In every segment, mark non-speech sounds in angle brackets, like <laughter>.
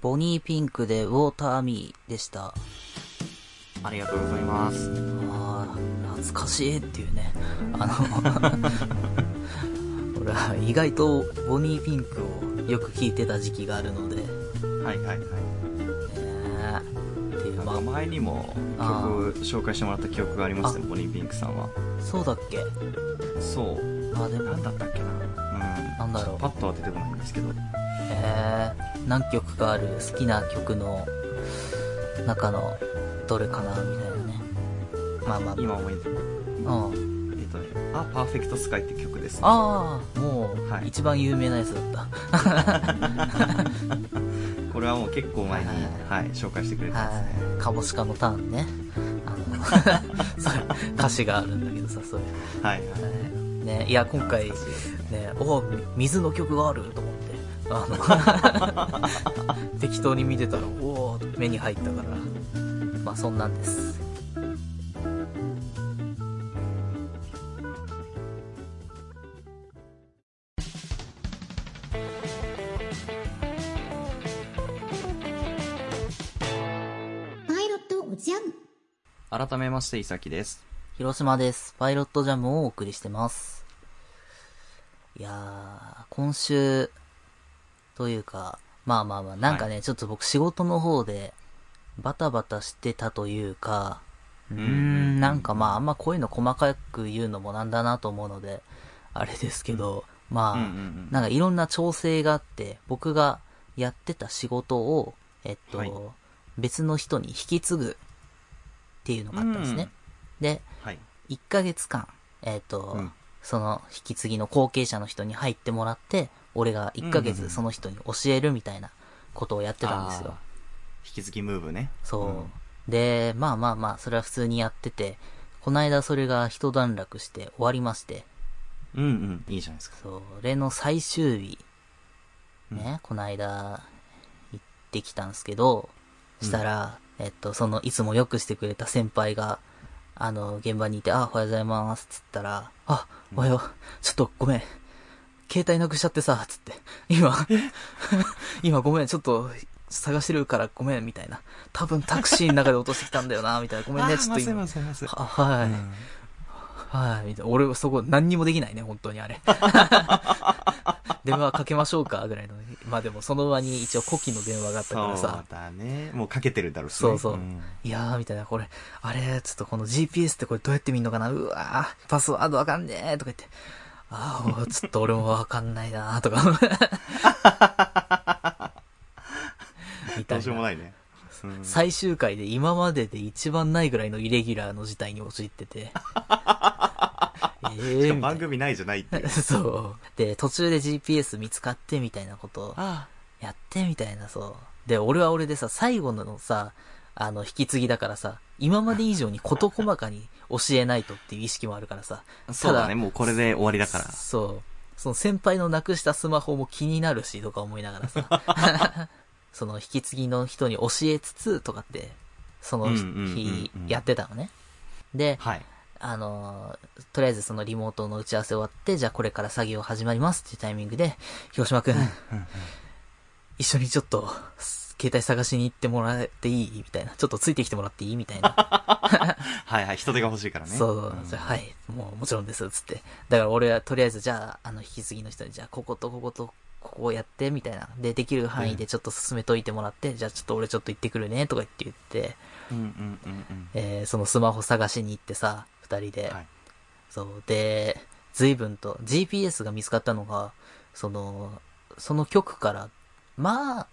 ボニーピンクでウォーターミーでした。ありがとうございます。ああ、懐かしいっていうね。あの、<laughs> 俺は意外とボニーピンクをよく聴いてた時期があるので、ねはいはいはい。えっていう、まなんか前にもあ曲紹介してもらった記憶がありますね、ボニーピンクさんは。あ、そうだっけ？そう。あ、でもなん、だったっけな。うん。なんだろうパッとは出てこないんですけど。えー、何曲かある好きな曲の中のどれかなみたいなね。まあまあ、今思い出うん。えっとね、あ、パーフェクトスカイって曲です、ね。ああ、もう、はい一番有名なやつだった。<laughs> これはもう結構前に、ははい、紹介してくれたやつね。はい。カモシカのターンね。あの、<laughs> 歌詞があるんだけどさ、そういう。はいはい。ね、いや、今回、ね、お水の曲があると思あの、<laughs> 適当に見てたら、おお目に入ったから、まあそんなんです。パイロットおじゃん。改めまして、いさきです。広島です。パイロットジャムをお送りしてます。いやー、今週、というか、まあまあまあ、なんかね、ちょっと僕仕事の方で、バタバタしてたというか、うーん、なんかまあ、あんまこういうの細かく言うのもなんだなと思うので、あれですけど、まあ、うんうんうん。なんかいろんな調整があって、僕がやってた仕事を、えっと、はい。別の人に引き継ぐっていうのがあったんですね。で、はい。1ヶ月間、えっ、と、うん。その引き継ぎの後継者の人に入ってもらって、俺が1ヶうんうんうん。月その人に教えるみたいなことをやってたんですよ。引き継ぎムーブね。そう、ん。で、まあまあまあ、それは普通にやってて、この間それが一段落して終わりまして、うんうん。いいじゃないですか。それの最終日、うん。ね、この間行ってきたんですけど、したら、えっと、その、いつもよくしてくれた先輩が、あの、現場にいて、あ、おはようございます、つったら、あ、おはよう、ちょっとごめん、携帯なくしちゃってさ、つって、今、<laughs> 今ごめん、ちょっと、探してるからごめん、みたいな。多分タクシーの中で落としてきたんだよな、<laughs> みたいな。ごめんね、ちょっと今。せませあ、はい。うんはい、みたいな。俺はそこ何にもできないね、本当にあれ。<laughs> 電話かけましょうかぐらいの。まあでもその場に一応古希の電話があったからそうさ。だね。もうかけてるだろうしね。そうそう。んいやー、みたいな、これ、あれ、ちょっとこの GPS ってこれどうやって見んのかなうわー、パスワードわかんねーとか言って。あー、ちょっと俺もわかんないなーとか。<laughs> みたどうしようもな。ないね。うん最終回で今までで一番ないぐらいのイレギュラーの事態に陥ってて。<laughs> えしかもー、みたい番組ないじゃないっていうな。<laughs> そう。で、途中で GPS 見つかってみたいなことをあやってみたいな、そう。で、俺は俺でさ、最後のさ、あの、引き継ぎだからさ、今まで以上に事細かに教えないとっていう意識もあるからさ。あ。そうだね。たもうこれで終わりだから。そう。その先輩のなくしたスマホも気になるし、とか思いながらさ。<laughs> その引き継ぎの人に教えつつ、とかって、その日うんやってたのね。で、はい。あのーとりあえずそのリモートの打ち合わせ終わって、じゃあこれから作業始まりますっていうタイミングで、広島くん、一緒にちょっと、携帯探しに行ってもらっていい？みたいな。ちょっとついてきてもらっていい？みたいな。<laughs> はいはい。人手が欲しいからね。そう、んじゃあはい、もうもちろんです、つって。だから俺はとりあえずじゃあ、あの、引き継ぎの人に、じゃあこことこことここをやって、みたいな。で、できる範囲でちょっと進めといてもらって、じゃあちょっと俺ちょっと行ってくるね、とか言って言って、うんうんうんうん。えー、そのスマホ探しに行ってさ、二人で。はい。そう。で、随分と、GPS が見つかったのが、その、その局から、まあ、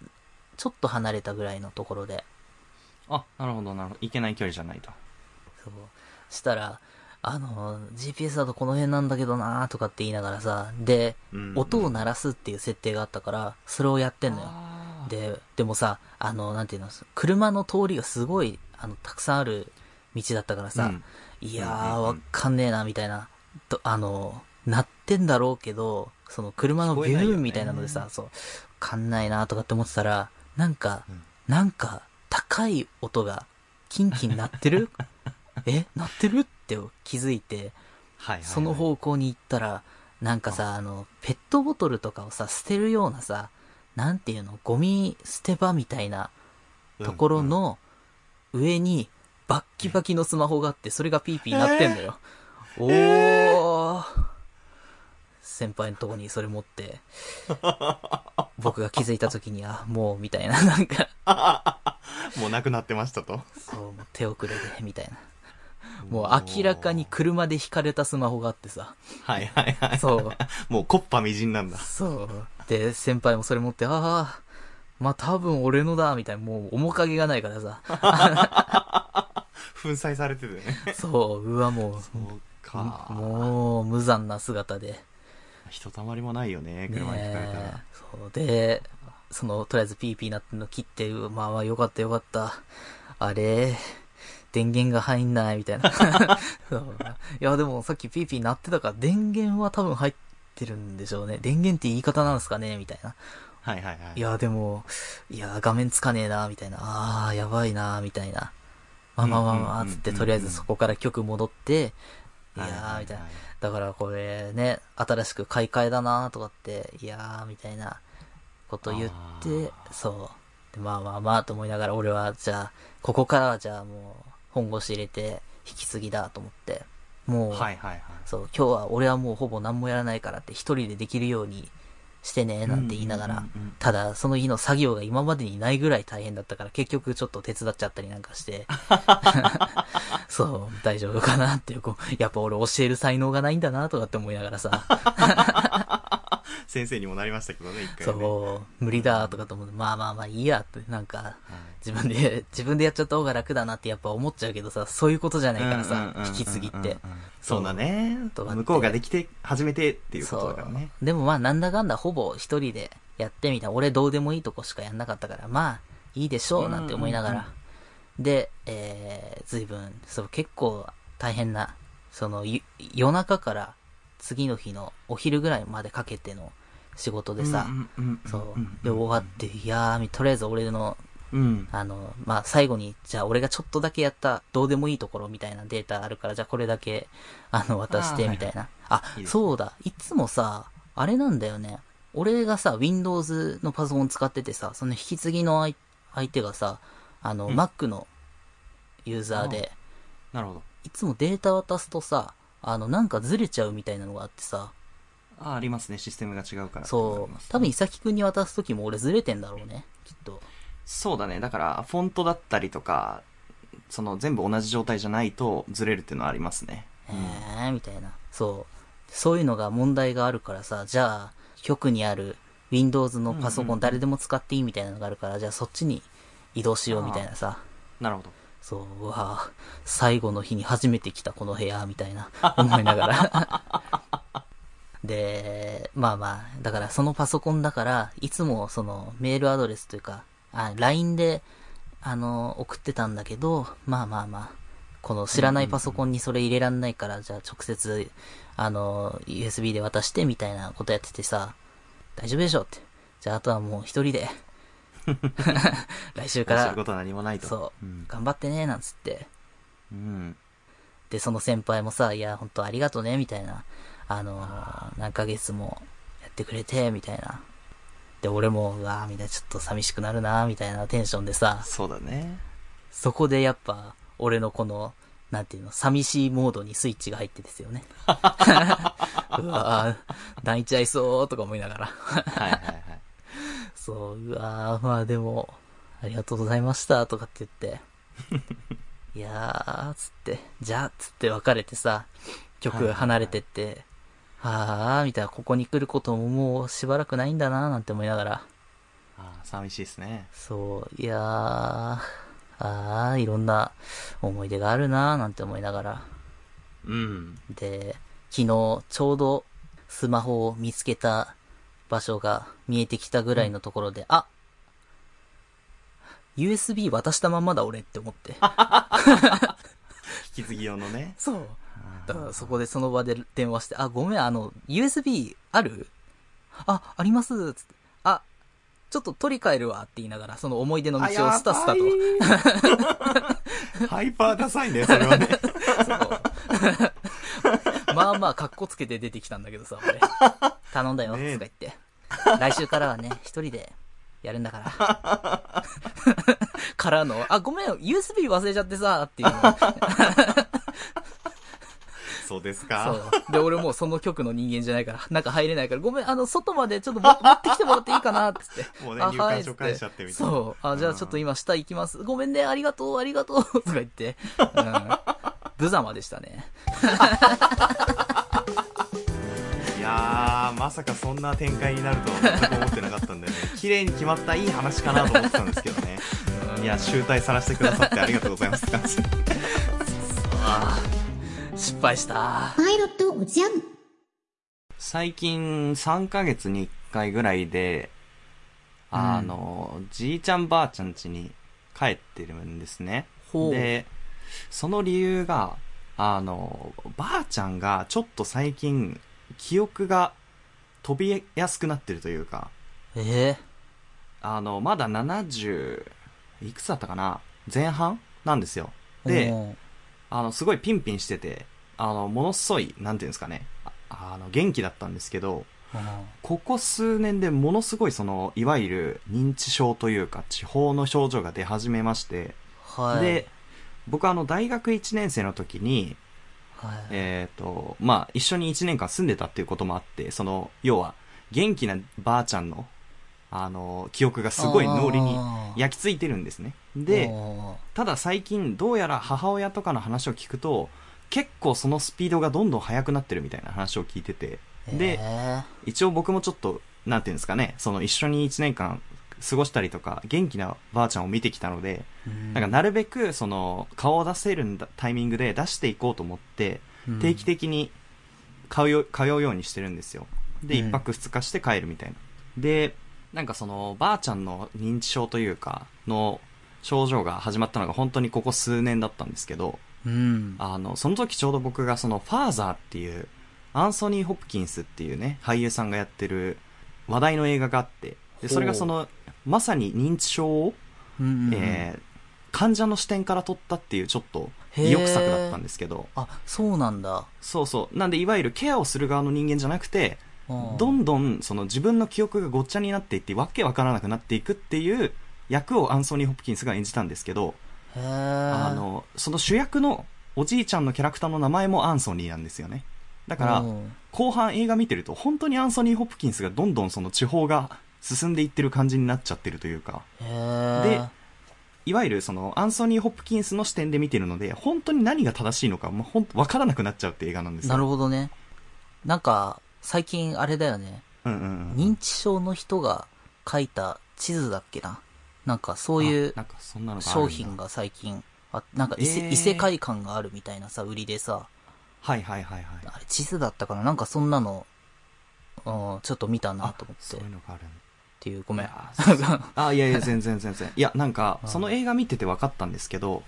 ちょっと離れたぐらいのところで、あ、なるほどなるほど。いけない距離じゃないと。そう。したら、あの、GPS だとこの辺なんだけどなーとかって言いながらさ、で、うん音を鳴らすっていう設定があったから、それをやってんのよ。で、でもさ、あの、なんていうの、車の通りがすごい、あの、たくさんある道だったからさ、うんいやー、うんうんうんわかんねえな、みたいな。と、あの、鳴ってんだろうけど、その車のビューンみたいなのでさ、そう、わかんないなとかって思ってたら、なんか、うん。なんか、高い音が、キンキン鳴ってる？<laughs> え？鳴ってる？って気づいて、はいはいはい。その方向に行ったら、なんかさ、あ。の、ペットボトルとかをさ、捨てるようなさ、なんていうの、ゴミ捨て場みたいなところの上にバッキバキのスマホがあって、それがピーピー鳴ってんのよ。おー。先輩のとこにそれ持って、僕が気づいた時には、もう、みたいな、なんか、もうなくなってましたと。そう、もう手遅れで、みたいな。もう明らかに車で引かれたスマホがあってさ、はいはいはい。そう、もうコッパみじんなんだ。そう。で、先輩もそれ持って、ああ、まあ多分俺のだ、みたいな、もう面影がないからさ、<laughs> 粉砕されててね。そう、うわ、もう、そうか。もう、無残な姿で。ひとたまりもないよね、車にひかれたねら。えそうで、その、とりあえずピーピーなってんの切って、まあまあよかったよかった。あれ、電源が入んないみたいな。<laughs> いやでもさっきピーピー鳴ってたから電源は多分入ってるんでしょうね。電源って言い方なんですかねみたいな。はいはいはい。いやでも、いや画面つかねえなみたいな。あー、やばいなみたいな。まあまあまあまあ、つってとりあえずそこから曲戻って、いやー、みたいな。だからこれね、新しく買い替えだなとかって、いやー、みたいなこと言って、そう。でまあまあまあと思いながら、俺はじゃあ、ここからはじゃあもう、本腰入れて、引き継ぎだと思って、もう、はいはいはい。そう、今日は俺はもうほぼ何もやらないからって一人でできるようにしてね、なんて言いながら。ただその日の作業が今までにないぐらい大変だったから結局ちょっと手伝っちゃったりなんかして、<laughs> <laughs> そう、大丈夫かなっていう、こう、やっぱ俺教える才能がないんだなとかって思いながらさ、<laughs> <laughs> 先生にもなりましたけどね、一回ね。そう、無理だとかと思って、まあまあまあいいやって、なんか、はい自分で、自分でやっちゃった方が楽だなってやっぱ思っちゃうけどさ、そういうことじゃないからさ引き継ぎって。そうだね向こうができて初めてっていうことだからね。でもまあなんだかんだほぼ一人でやってみた。俺どうでもいいとこしかやんなかったから、まあいいでしょうなんて思いながら。で、えー、随分、そう結構大変な、そのゆ夜中から次の日のお昼ぐらいまでかけての仕事でさ、そう。で終わって、いやー、とりあえず俺のうんあの、まあ、最後に、じゃあ俺がちょっとだけやった、どうでもいいところみたいなデータあるから、じゃあこれだけ、あの、渡して、みたいな。あそうだ。いつもさ、あれなんだよね。俺がさ、Windows のパソコン使っててさ、その引き継ぎの相相手がさ、あの、うん Mac のユーザーで、なるほど。いつもデータ渡すとさ、あの、なんかずれちゃうみたいなのがあってさ、あ、ありますね。システムが違うから。そう、多分、伊崎くんに渡すときも俺ずれてんだろうね、きっと。そうだね。だから、フォントだったりとか、その全部同じ状態じゃないとずれるっていうのはありますね。えー、みたいな。そう。そういうのが問題があるからさ、じゃあ、局にある Windows のパソうんうんうんコン誰でも使っていいみたいなのがあるから、じゃあそっちに移動しようみたいなさ。なるほど。そう、うわぁ最後の日に初めて来たこの部屋、みたいな、<laughs> 思いながら。で、まあまあ、だからそのパソコンだから、いつもそのメールアドレスというか、あ、LINE で、あの、送ってたんだけど、まあまあまあ、この知らないパソコンにそれ入れらんないから、じゃあ直接、あの、USB で渡してみたいなことやっててさ、大丈夫でしょって。じゃああとはもう一人で、<laughs> 来週からする、ことは何もないと。そう、ん。頑張ってね、なんつって。うん。で、その先輩もさ、いや、本当ありがとね、みたいな。あのー何ヶ月もやってくれて、みたいな。で、俺も、うわーみたいな、ちょっと寂しくなるな、みたいなテンションでさ、そうだね。そこでやっぱ、俺のこの、なんていうの、寂しいモードにスイッチが入ってですよね。<laughs> <laughs> うわー泣いちゃいそう、とか思いながら。はいはいはい。そう、うわーまあでも、ありがとうございました、とかって言って。<laughs> いやー、つって、じゃあ、つって別れてさ、曲離れてって、はあ、みたいな、ここに来ることももうしばらくないんだな、なんて思いながら。ああ、寂しいですね。そう、いやー、あー、いろんな思い出があるな、なんて思いながら。うん。で、昨日、ちょうどスマホを見つけた場所が見えてきたぐらいのところで、あ !USB 渡したまんまだ俺って思って。引き継ぎ用のね。そう。だからそこでその場で電話して、あ、ごめん、あの、USB あるあ、ありますつって。あ、ちょっと取り替えるわって言いながら、その思い出の道をスタスタと。と。<laughs> ハイパーダサいね、それはね。<laughs> まあまあ、格好つけて出てきたんだけどさ、俺。<laughs> 頼んだよ、とか言って。来週からはね、一人でやるんだから。<laughs> からの、あ、ごめん、USB 忘れちゃってさ、っていうの。そうですそか。う。で、俺もうその局の人間じゃないから、中入れないから、ごめん、あの、外までちょっとも持ってきてもらっていいかな、つって。もうねあ入館証はい返しちゃってみたいなそう。あ、じゃあちょっと今下行きます。ごめんね、ありがとう、ありがとう、とか言って。うん。無様でしたね。いやー、まさかそんな展開になるとは全く思ってなかったんでね、<laughs> 綺麗に決まったいい話かなと思ってたんですけどね。いや、集大さらしてくださってありがとうございます。あー失敗した。パイロットおじゃん。最近3ヶ月に1回ぐらいで、あの、じいちゃんばあちゃん家に帰ってるんですね。ほう。で、その理由が、あの、ばあちゃんがちょっと最近、記憶が飛びやすくなってるというか、えあの、まだ70、いくつだったかな？前半なんですよ。ー、で、あの、すごいピンピンしてて、あの、ものすごい、なんていうんですかね、ああの、元気だったんですけど、うん。ここ数年でものすごいその、いわゆる認知症というか、地方の症状が出始めまして、はい。で、僕はあの、大学1年生の時に、はい。えっ、と、まあ、一緒に1年間住んでたっていうこともあって、その、要は、元気なばあちゃんの、あの、記憶がすごい脳裏に焼き付いてるんですね。で、ただ最近どうやら母親とかの話を聞くと結構そのスピードがどんどん速くなってるみたいな話を聞いててでえ一応僕もちょっとなんていうんですかねその一緒に1年間過ごしたりとか元気なばあちゃんを見てきたのでなんかなるべくその顔を出せるんだタイミングで出していこうと思ってうん。定期的に通うよ通うようにしてるんですよ。でうん。1泊2日して帰るみたいな。でなんかそのばあちゃんの認知症というかの症状が始まったのが本当にここ数年だったんですけどうん。あのその時ちょうど僕がそのファーザーっていうアンソニー・ホプキンスっていうね俳優さんがやってる話題の映画があってでそれがそのまさに認知症を、うんうんえー患者の視点から撮ったっていうちょっと意欲作だったんですけど。あ、そうなんだ。そうそう。なんでいわゆるケアをする側の人間じゃなくてうんどんどんその自分の記憶がごっちゃになっていってわけわからなくなっていくっていう役をアンソニー・ホプキンスが演じたんですけど、あのその主役のおじいちゃんのキャラクターの名前もアンソニーなんですよね。だからうん。後半映画見てると本当にアンソニー・ホプキンスがどんどんその地方が進んでいってる感じになっちゃってるというか。でいわゆるそのアンソニー・ホプキンスの視点で見てるので本当に何が正しいのかもう本当分からなくなっちゃうって映画なんですよ。なるほどね。なんか、最近あれだよね。うんうんうん認知症の人が書いた地図だっけな。なんかそういう商品が最近、あなんか異異世界感があるみたいなさ、売りでさ、はいはいはいはい。あれ地図だったかな。なんかそんなの、うん、ちょっと見たなと思って。そういうのがあるっていう、ごめん。あ <laughs> いやいや全然全然。いやなんかその映画見てて分かったんですけど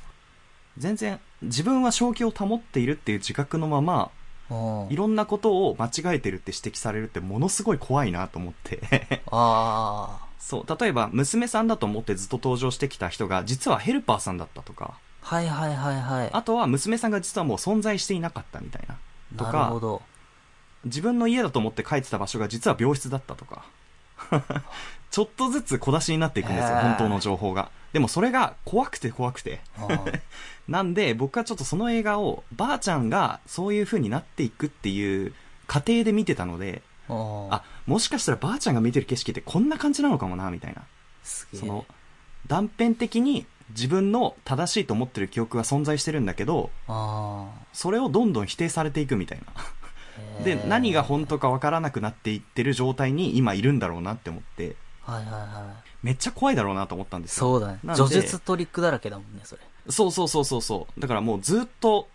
全然自分は正気を保っているっていう自覚のままうんいろんなことを間違えてるって指摘されるってものすごい怖いなと思って。あ <laughs> そう例えば娘さんだと思ってずっと登場してきた人が実はヘルパーさんだったとか。あ、はいはいはいはい。あとは娘さんが実はもう存在していなかったみたいなとなるほかど。自分の家だと思って帰ってた場所が実は病室だったとか <laughs> ちょっとずつ小出しになっていくんですよへー。本当の情報が。でもそれが怖くて怖くて。うん <laughs> なんで僕はちょっとその映画をばあちゃんがそういう風になっていくっていう過程で見てたのでうんあもしかしたらばあちゃんが見てる景色ってこんな感じなのかもなみたいな。その断片的に自分の正しいと思ってる記憶が存在してるんだけどあそれをどんどん否定されていくみたいな。あ。で何が本当かわからなくなっていってる状態に今いるんだろうなって思って。はいはいはい。めっちゃ怖いだろうなと思ったんですよ。そうだね。叙述トリックだらけだもんね、それ。そうそうそうそうそう。だからもうずっと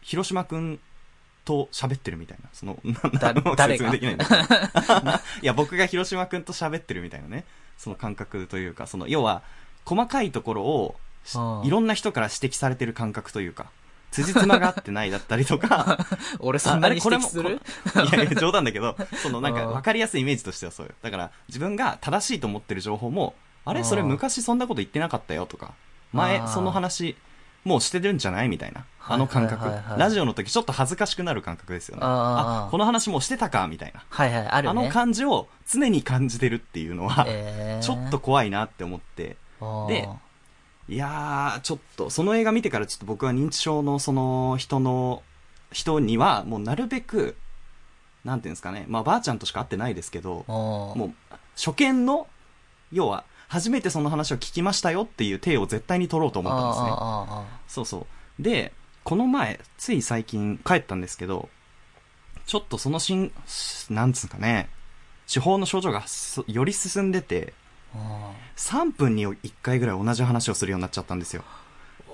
広島くんと喋ってるみたいな。そのだなもう <laughs> 誰が？説明できないんだけど。<laughs> いや僕が広島くんと喋ってるみたいなね。その感覚というかその要は細かいところをいろんな人から指摘されてる感覚というか辻褄が合ってないだったりとか <laughs> 俺そんなに指摘するいやいや、冗談だけど、そのなんかうん分かりやすいイメージとしてはそうよ。だから、自分が正しいと思ってる情報も、あうんれそれ昔そんなこと言ってなかったよとか、前その話、もうしてるんじゃないみたいな。あの感覚、はいはいはいはいラジオの時ちょっと恥ずかしくなる感覚ですよね。あこの話もうしてたかみたいな。はいはい、あるね。あの感じを常に感じてるっていうのは、えーちょっと怖いなって思って。でいやー、ちょっと、その映画見てからちょっと僕は認知症のその人の、人には、もうなるべく、なんていうんですかね、まあばあちゃんとしか会ってないですけど、もう、初見の、要は、初めてその話を聞きましたよっていう体を絶対に取ろうと思ったんですね。そうそう。で、この前、つい最近帰ったんですけど、ちょっとそのしん、なんつうかね、手法の症状がすより進んでて、3分に1回ぐらい同じ話をするようになっちゃったんですよ。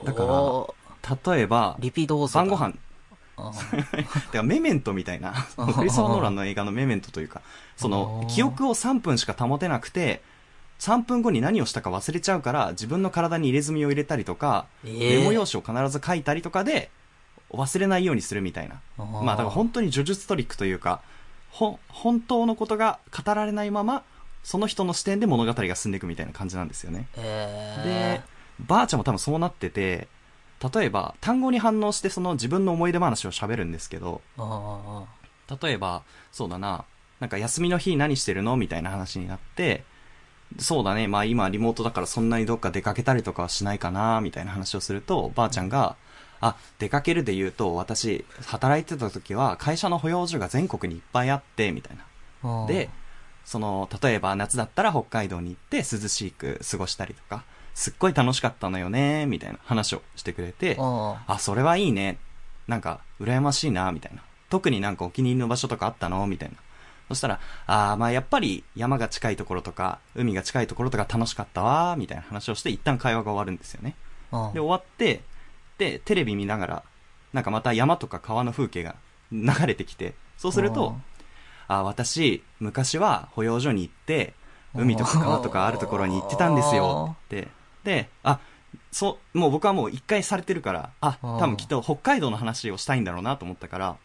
ー。だから例えば、リピート晩ご飯、<laughs> だからメメントみたいな、クリストファー・ノーランの映画のメメントというか、その記憶を3分しか保てなくて、3分後に何をしたか忘れちゃうから、自分の体に入れ墨を入れたりとか、えーメモ用紙を必ず書いたりとかで、忘れないようにするみたいな。まあ、だから本当に呪術トリックというか、ほ、本当のことが語られないまま、その人の視点で物語が進んでいくみたいな感じなんですよね。えで、ばあちゃんも多分そうなってて、例えば、単語に反応してその自分の思い出話を喋るんですけど、例えば、そうだな、なんか休みの日何してるのみたいな話になって、そうだね、まあ今リモートだからそんなにどっか出かけたりとかはしないかな、みたいな話をすると、ばあちゃんが、あ、出かけるで言うと、私、働いてた時は会社の保養所が全国にいっぱいあって、みたいな。で、その、例えば夏だったら北海道に行って涼しく過ごしたりとか、すっごい楽しかったのよね、みたいな話をしてくれて、ああ、それはいいね。なんか、羨ましいな、みたいな。特になんかお気に入りの場所とかあったの？みたいな。そしたら、あーまあやっぱり山が近いところとか、海が近いところとか楽しかったわ、みたいな話をして一旦会話が終わるんですよね。で、終わって、で、テレビ見ながら、なんかまた山とか川の風景が流れてきて、そうすると、あ、私、昔は保養所に行って、海とか川とかあるところに行ってたんですよって。で、あ、そう、もう僕はもう一回されてるから、あ、多分きっと北海道の話をしたいんだろうなと思ったから、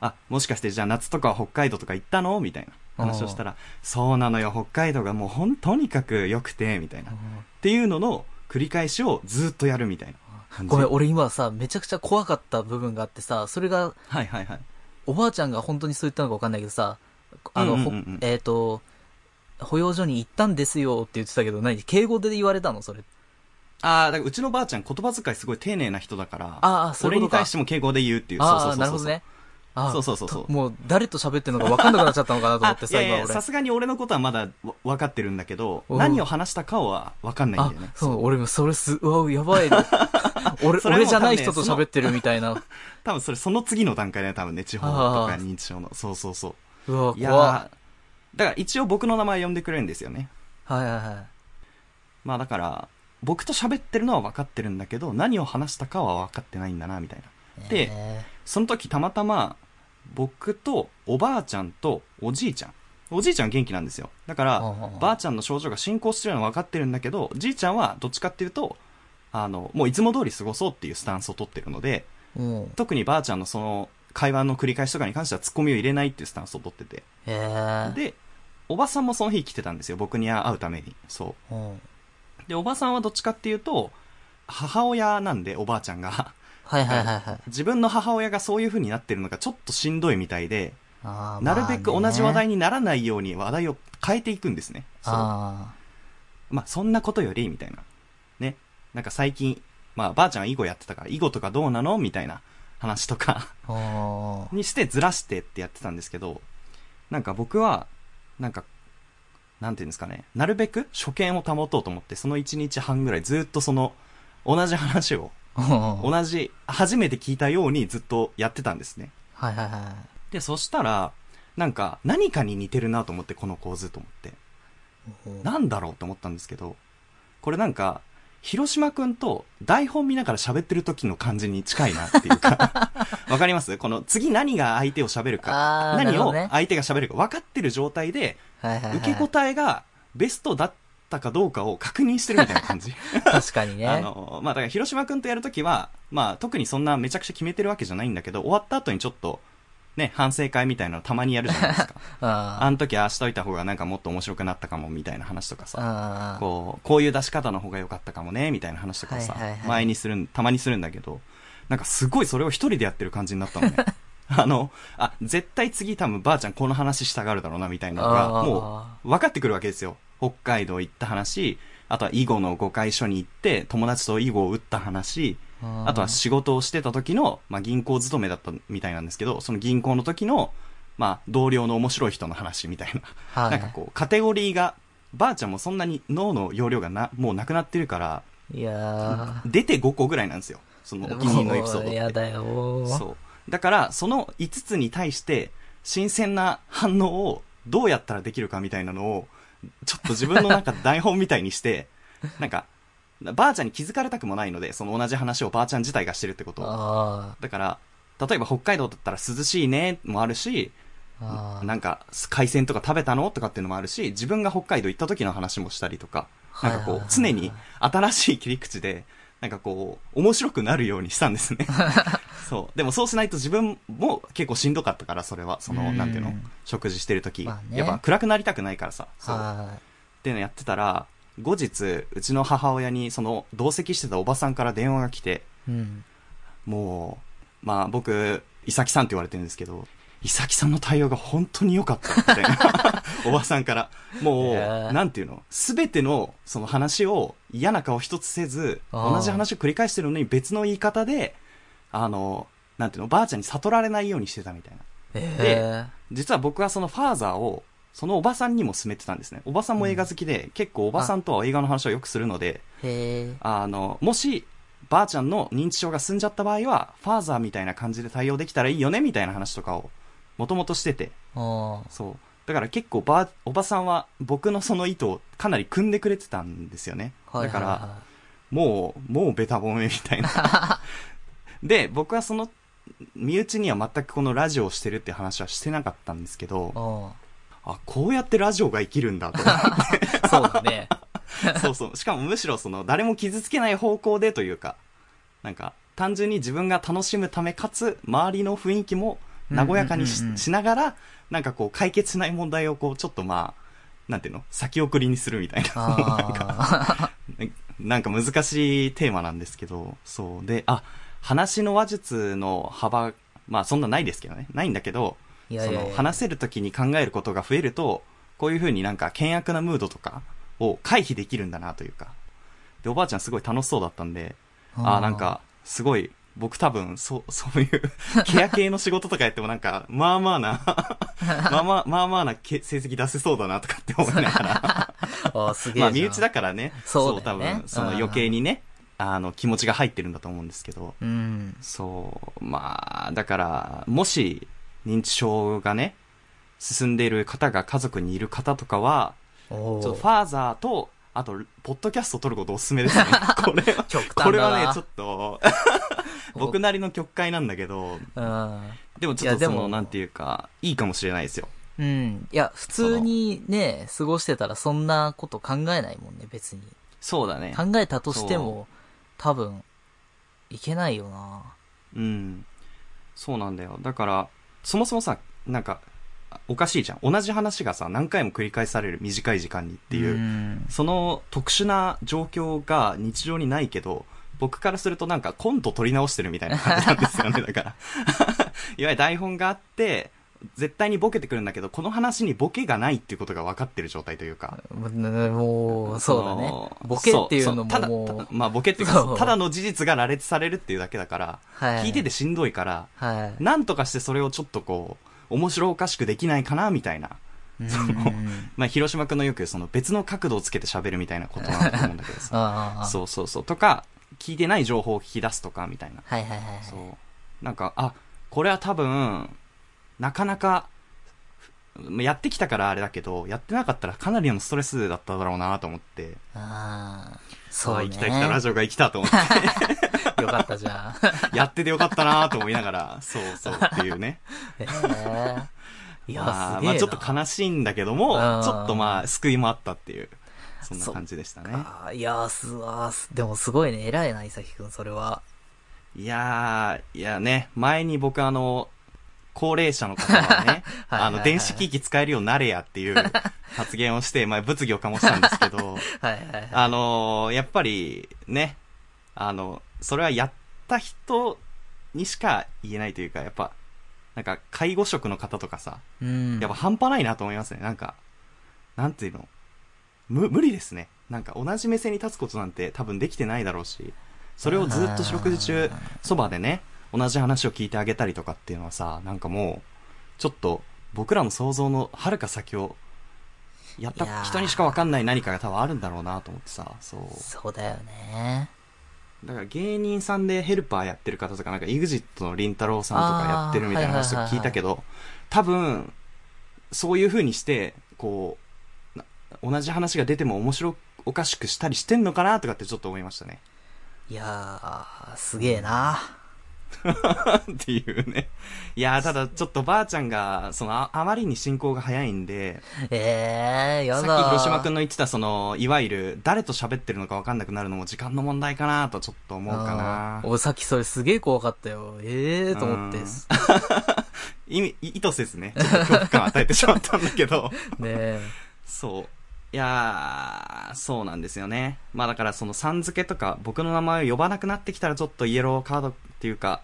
あもしかしてじゃあ夏とかは北海道とか行ったの？みたいな話をしたら、そうなのよ、北海道がもうほん、とにかく良くて、みたいな。っていうのの繰り返しをずっとやるみたいな。ごめん、俺今さ、めちゃくちゃ怖かった部分があってさ、それが、はいはいはい。おばあちゃんが本当にそう言ったのか分かんないけどさ、あの、うんうんうんえっ、と、保養所に行ったんですよって言ってたけど、何敬語で言われたの？それ。ああ、だからうちのばあちゃん言葉遣いすごい丁寧な人だから、あーそういうことか俺に対しても敬語で言うっていう。ああ、そうそうそうそうなるほどね。そうそうそうそうともう、誰と喋ってるのか分かんなくなっちゃったのかなと思ってさ、あいやいや、今俺。さすがに俺のことはまだわ分かってるんだけど、うん何を話したかは分かんないんあだよね。、そう、俺もそれす、うわ、やばい。<laughs> 俺、それも俺じゃない人と喋ってるみたいな。多分それその次の段階だよ、多分ね、地方とか認知症の。<laughs> そうそうそう。うわ、いや怖ーだから一応僕の名前呼んでくれるんですよね。はいはいはい。まあだから、僕と喋ってるのは分かってるんだけど、何を話したかは分かってないんだな、みたいな。でえその時たまたま、僕とおばあちゃんとおじいちゃん。おじいちゃん元気なんですよ。だからばあちゃんの症状が進行してるのは分かってるんだけど、じいちゃんはどっちかっていうと、あの、もういつも通り過ごそうっていうスタンスを取ってるので、ーうん。特にばあちゃんのその会話の繰り返しとかに関してはツッコミを入れないっていうスタンスを取ってて。ええ。で、おばさんもその日来てたんですよ。僕に会うために。そう。うん。で、おばさんはどっちかっていうと、母親なんで、おばあちゃんが。はいはいはいはい。自分の母親がそういう風になってるのがちょっとしんどいみたいで、なるべく同じ話題に。にならないように話題を変えていくんですね。そう。あまあ、そんなことより、みたいな。ね。なんか最近、まあ、ばあちゃんは囲碁やってたから、囲碁とかどうなのみたいな話とかにしてずらしてってやってたんですけど、なんか僕は、なんか、なんていうんですかね、なるべく初見を保とうと思って、その1日半ぐらいずっとその、同じ話を、はい同じ、初めて聞いたようにずっとやってたんですね。はいはい。で、そしたら、なんか、何かに似てるなと思って、この構図と思って。なんだろうと思ったんですけど、これなんか、広島くんと台本見ながら喋ってる時の感じに近いなっていうか、<laughs> わかります？この次何が相手を喋るか、何を相手が喋るか分かってる状態で、はいはいはい。受け答えがベストだったかどうかを確認してるみたいな感じ。<laughs> 確かにね。あの、まあ、だから広島くんとやるときは、まあ、特にそんなめちゃくちゃ決めてるわけじゃないんだけど、終わった後にちょっと、ね、反省会みたいなのたまにやるじゃないですか。<laughs> ああの時ああしといた方がなんかもっと面白くなったかもみたいな話とかさ。あこう、こういう出し方の方が良かったかもね、みたいな話とかさ、はいはいはい前にするん、たまにするんだけど、なんかすごいそれを一人でやってる感じになったのね。<laughs> あの、あ、絶対次多分ばあちゃんこの話したがるだろうな、みたいなのが、もう分かってくるわけですよ。北海道行った話、あとは囲碁の誤解所に行って、友達と囲碁を打った話、ああとは仕事をしてた時の、まあ、銀行勤めだったみたいなんですけど、その銀行の時の、まあ、同僚の面白い人の話みたいな。はいなんかこう、カテゴリーが、ばあちゃんもそんなに脳の容量がな、もうなくなってるから、いやー。出て5個ぐらいなんですよ。そのお気に入りのエピソードやだよー。そう。だから、その5つに対して、新鮮な反応をどうやったらできるかみたいなのを、ちょっと自分の中で台本みたいにして、<laughs> なんか、ばあちゃんに気づかれたくもないので、その同じ話をばあちゃん自体がしてるってこと。だから、例えば北海道だったら涼しいねもあるし。なんか海鮮とか食べたのとかっていうのもあるし、自分が北海道行った時の話もしたりとか、なんかこう、常に新しい切り口で、なんかこう、面白くなるようにしたんですね。<laughs> そう。でもそうしないと自分も結構しんどかったから、それは。その、うんなんていうの？食事してる時、まあねやっぱ暗くなりたくないからさ。そう。はっていうのやってたら、後日、うちの母親に、その、同席してたおばさんから電話が来て、い。うん。もう、まあ僕、イサキさんって言われてるんですけど、イサキさんの対応が本当に良かった、みたいな。<laughs> おばさんから。もう、へーなんていうの？すべての、その話を嫌な顔一つせず、同じ話を繰り返してるのに別の言い方で、あの、なんていうの？ばあちゃんに悟られないようにしてたみたいな。え実は僕はそのファーザーを、そのおばさんにも勧めてたんですね。おばさんも映画好きで、結構おばさんとは映画の話をよくするので。あの、もし、ばあちゃんの認知症が進んじゃった場合は、ファーザーみたいな感じで対応できたらいいよね、みたいな話とかを、もともとしてて。そう。だから結構ばあ、おばさんは僕のその意図をかなり組んでくれてたんですよね。だから、もう、もうベタ褒めみたいな。<laughs> で、僕はその、身内には全くこのラジオをしてるって話はしてなかったんですけど、い。ああ、こうやってラジオが生きるんだと思って。あ。<laughs> そうだね。<laughs> そうそう。しかもむしろその、誰も傷つけない方向でというか、なんか、単純に自分が楽しむため、かつ、周りの雰囲気も和やかにし,、ながら、なんかこう、解決しない問題をこう、ちょっとまあ、なんていうの？先送りにするみたいな。なんか、あ <laughs> なんか難しいテーマなんですけど、そう。で、あ、話の話術の幅、まあそんなないですけどね。ないんだけど、いやいやいやその話せるときに考えることが増えると、こういうふうになんか険悪なムードとかを回避できるんだなというか。で、おばあちゃんすごい楽しそうだったんで、ああなんか、すごい、僕多分、そう、<laughs> そういう、ケア系の仕事とかやってもなんか、まあまあな、<laughs> まあまあ、まあまあなけ成績出せそうだなとかって思いながら。<laughs> すげえ。まあ、身内だからね。そうね多分、その余計にね、あの、気持ちが入ってるんだと思うんですけど。うん。そう、まあ、だから、もし、認知症がね、進んでいる方が家族にいる方とかは、おちょっとファーザーと、あと、ポッドキャストを撮ることおすすめですね。これは、これはね、ちょっと、<laughs> 僕なりの曲解なんだけど、うん。でもちょっとその、なんていうか、いいかもしれないですよ。うん。いや、普通にね、過ごしてたらそんなこと考えないもんね、別に。そうだね。考えたとしても、多分、いけないよな。うん。そうなんだよ。だから、そもそもさ、なんか、おかしいじゃん。同じ話がさ、何回も繰り返される短い時間にっていう、んその特殊な状況が日常にないけど、僕からするとなんかコント取り直してるみたいな感じなんですよね、<laughs> だから。<laughs> いわゆる台本があって、絶対にボケてくるんだけど、この話にボケがないっていうことが分かってる状態というか。もう、そうだねの。ボケっていうのもただまあボケっていうか、ただの事実が羅列されるっていうだけだから、はい。聞いててしんどいから、はい。なんとかしてそれをちょっとこう、面白おかしくできないかな、みたいな。うんそのまあ、広島くんのよくその別の角度をつけて喋るみたいなことなんだと思うんだけどさ。<laughs> そうそうそう。とか、聞いてない情報を聞き出すとか、みたいな。はいはいはいはい。そう。なんか、あ、これは多分、なかなか、まあやってきたからあれだけど、やってなかったらかなりのストレスだっただろうなと思って。ああ。そ、そううね。生きた生きたラジオが生きたと思って、<laughs> よかったじゃん。<laughs> やっててよかったなと思いながら、そうそうっていうね。へ <laughs> え。いや、まあ。まあちょっと悲しいんだけども、うんちょっとまあ、救いもあったっていう、そんな感じでしたね。いやーすわーす、でもすごいね、偉いな、伊崎くん、それは。いやー、いやね、前に僕あの、高齢者の方はね、<laughs> はいあの、電子機器使えるようになれやっていう発言をして、<laughs> まあ、物議を醸したんですけど、はいはいはい。あのーやっぱり、ね、あの、それはやった人にしか言えないというか、やっぱ、なんか、介護職の方とかさ、うん。やっぱ半端ないなと思いますね。なんか、なんていうの、む、無理ですね。なんか、同じ目線に立つことなんて多分できてないだろうし、それをずっと四六時中、そばでね、同じ話を聞いてあげたりとかっていうのはさ、なんかもう、ちょっと、僕らの想像の遥か先を、やった人にしかわかんない何かが多分あるんだろうなと思ってさ、そう。そうだよね。だから芸人さんでヘルパーやってる方とか、なんか EXIT のりんたろーさんとかやってるみたいな話とか聞いたけど、多分、そういう風にして、こう、な同じ話が出ても面白おかしくしたりしてんのかなとかってちょっと思いましたね。いやー、すげえな。<laughs> っていうね。いやー、ただちょっとばあちゃんが、そのあ、あまりに進行が早いんで、えー、やさだ。っき広島くんの言ってた、その、いわゆる、誰と喋ってるのか分かんなくなるのも時間の問題かなとちょっと思うかなあー。俺さっきそれすげえ怖かったよ。ええー、と思って。<laughs> 意味、意図せずね、ちょっと恐怖感を与えてしまったんだけど。<laughs> え。そう。いやー、そうなんですよね。まあだからそのさん付けとか、僕の名前を呼ばなくなってきたらちょっとイエローカードっていうか、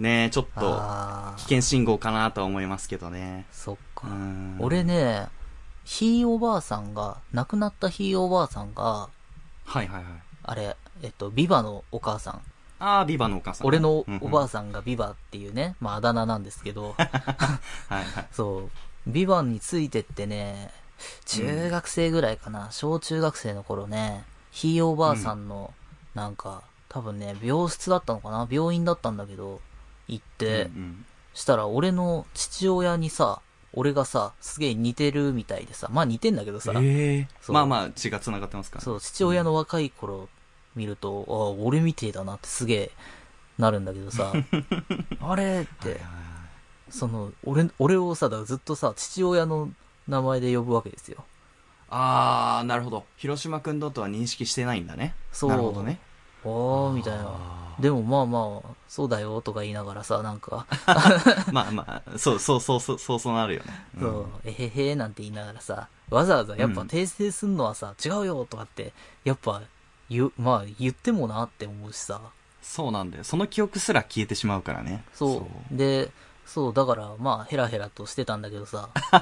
ねちょっと危険信号かなとは思いますけどね。そっかう。ん俺ね、ひいおばあさんが、亡くなったひいおばあさんが、はいはいはい。あれ、えっと、ビバのお母さん。あー、ビバのお母さんね、俺のおばあんさんがビバっていうね、まああだ名なんですけど、う <laughs> んはいはい。そう、ビバについてってね、中学生ぐらいかな、小中学生の頃ね、ひいおばあさんの、なんか、多分ね、病室だったのかな？病院だったんだけど、行って、うんしたら俺の父親にさ、俺がさ、すげえ似てるみたいでさ、まあ似てんだけどさ、ええそう。まあまあ血が繋がってますから、ね。そう、父親の若い頃見ると、ああ、俺みてえだなってすげえなるんだけどさ、<laughs> あれって、その、俺、俺をさ、だからずっとさ、父親の名前で呼ぶわけですよ。あー、なるほど。広島くんだとは認識してないんだね。そうなるほどね。あー、みたいな。でもまあまあ、そうだよとか言いながらさ、なんか、<laughs> まあまあ、そうそうそうそう、そうそうなるよね。んそう、えへへなんて言いながらさ、わざわざやっぱうん訂正すんのはさ、違うよとかって、やっぱ、言う、まあ言ってもなって思うしさ、そうなんだよ。その記憶すら消えてしまうからね。そう。で、そう、だからまあヘラヘラとしてたんだけどさ、<laughs>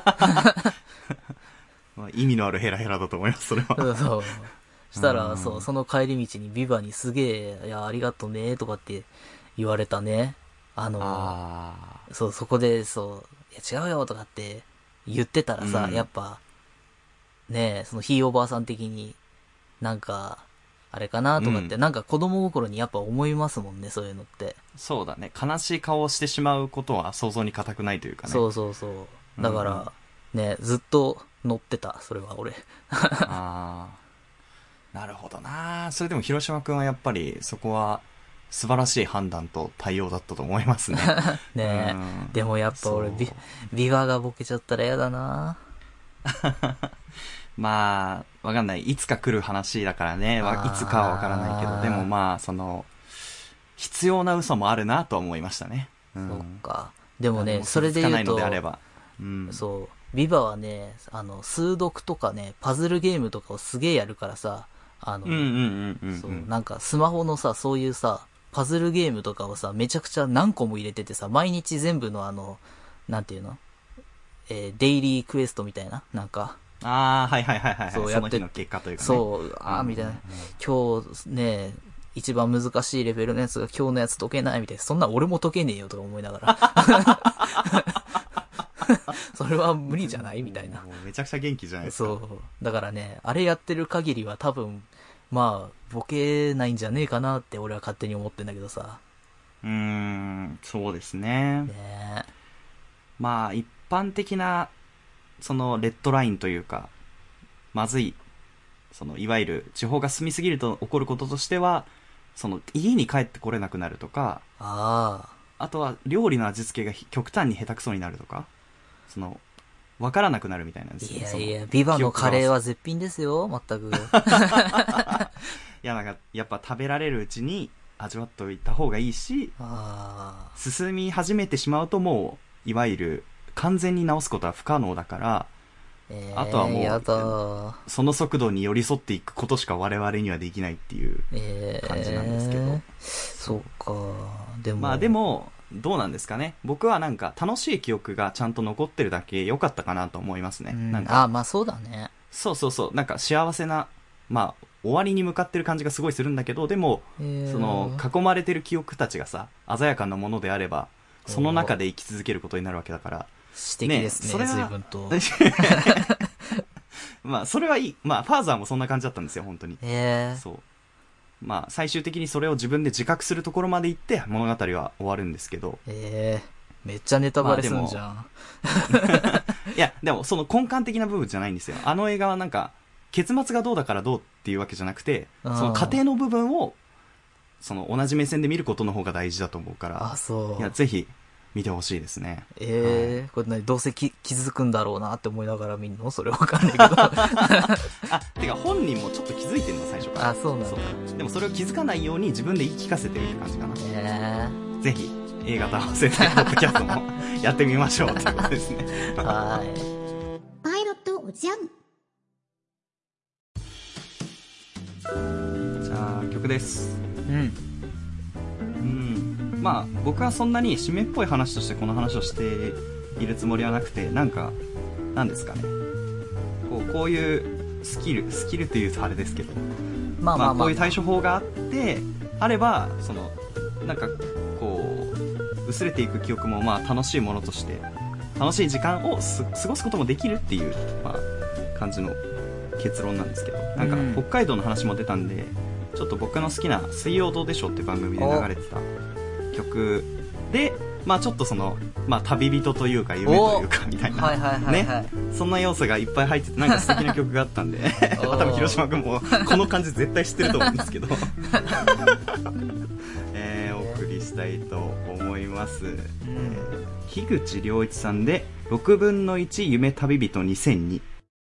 まあ、意味のあるヘラヘラだと思います、それは。そうそう。<laughs> したら、うんそう、その帰り道にビバにすげえ、いや、ありがとね、とかって言われたね。あの、あそう、そこで、そう、いや、違うよ、とかって言ってたらさ、うんやっぱ、ねえ、そのひいおばあさん的に、なんか、あれかな、とかって、うんなんか子供心にやっぱ思いますもんね、そういうのって。そうだね。悲しい顔をしてしまうことは想像に難くないというかね。そうそうそう。だから、ね、ずっと乗ってた、それは俺。<laughs> ああ。なるほどなそれでも広島くんはやっぱりそこは素晴らしい判断と対応だったと思いますね。<laughs> ねえうんでもやっぱ俺ビ、ビバがボケちゃったら嫌だな <laughs> まあ、わかんない。いつか来る話だからね。いつかはわからないけど、でもまあ、その、必要な嘘もあるなとは思いましたね。うんそっか。でもね、あそれで言うと、のであれば。うん。そう、ビバはね、あの、数読とかね、パズルゲームとかをすげえやるからさ、あの。そう、なんかスマホのさ、そういうさ、パズルゲームとかをさ、めちゃくちゃ何個も入れててさ、毎日全部のあの、なんていうの？えーデイリークエストみたいな？なんか、ああ、はいはいはいはいはい。そうやってその日の結果というかね。そう、あーみたいな。今日ね、一番難しいレベルのやつが今日のやつ解けないみたいな。そんな俺も解けねえよとか思いながら。<laughs> それは無理じゃないみたいな。もうめちゃくちゃ元気じゃないですか。そう。だからね、あれやってる限りは多分、まあ、ボケないんじゃねえかなって俺は勝手に思ってんだけどさ。うーん、そうですね。ねまあ、一般的な、その、レッドラインというか、まずい、その、いわゆる、地方が住みすぎると起こることとしては、その、家に帰ってこれなくなるとか、ああとは、料理の味付けがひ極端に下手くそになるとか、その、わからなくなるみたいなんであ。すよいやいや、ビバのカレーは絶品ですよ、全く。<laughs> <laughs> いや、なんか、やっぱ食べられるうちに、味わっておいた方がいいし、あ進み始めてしまうともう、いわゆる完全に直すことは不可能だから、ーえー、あとはもうその速度に寄り添っていくことしか我々にはできないっていう。えー、感じなんですけどそうか。でも。まあで、も、どうなんですかね。僕はなんか楽しい記憶がちゃんと残ってるだけ良かったかなと思いますね。うん、なんか、あ、まあそうだね。そうそうそう、なんか幸せな、まあ、終わりに向かってる感じがすごいするんだけど、でも、えーその、囲まれてる記憶たちがさ、鮮やかなものであれば、その中で生き続けることになるわけだから、詩的ですね、ねそれは随分と。<laughs> まあ、それはいい。まあ、ファーザーもそんな感じだったんですよ、本当に。えー、そう。まあ、最終的にそれを自分で自覚するところまで行って、物語は終わるんですけど、えー、めっちゃネタバレするんじゃん。<laughs> いや、でもその根幹的な部分じゃないんですよ。あの映画はなんか、結末がどうだからどうっていうわけじゃなくて、うんその過程の部分を、その同じ目線で見ることの方が大事だと思うからあ、、そう。いや、ぜひ見てほしいですね。ええーこれ何どうせき気づくんだろうなって思いながら見んの？<laughs> それわかんないけど。<laughs> あ、てか本人もちょっと気づいてるの、最初から。あ、そうなんだ。そうでもそれを気づかないように自分で言い聞かせてるって感じかな。えぜひ、映画と合わせて、ポッドキャストも <laughs> やってみましょうってことですね。えー、はーい。パイロットおじゃん。じゃあ、曲です。うん。うん。まあ、僕はそんなに締めっぽい話としてこの話をしているつもりはなくて、なんか、なんですかね。こう、こういうスキル、スキルっていうとあれですけど、まあ、まあまあまあ。こういう対処法があって、あれば、その、なんか、こう、薄れていく記憶も、まあ、楽しいものとして、楽しい時間をす過ごすこともできるっていう、まあ、感じの結論なんですけど、なんかうん、北海道の話も出たんで、ちょっと僕の好きな水曜どうでしょうって番組で流れてた曲で、まあちょっとその、まあ旅人というか夢というかみたいな、はいはいはいはい。ね、そんな要素がいっぱい入ってて、なんか素敵な曲があったんで、<laughs> 多分広島君もこの感じ絶対知ってると思うんですけど、<laughs> <laughs> えー、お送りしたいと思います。えー樋口良一さんで、6分の1夢旅人2002。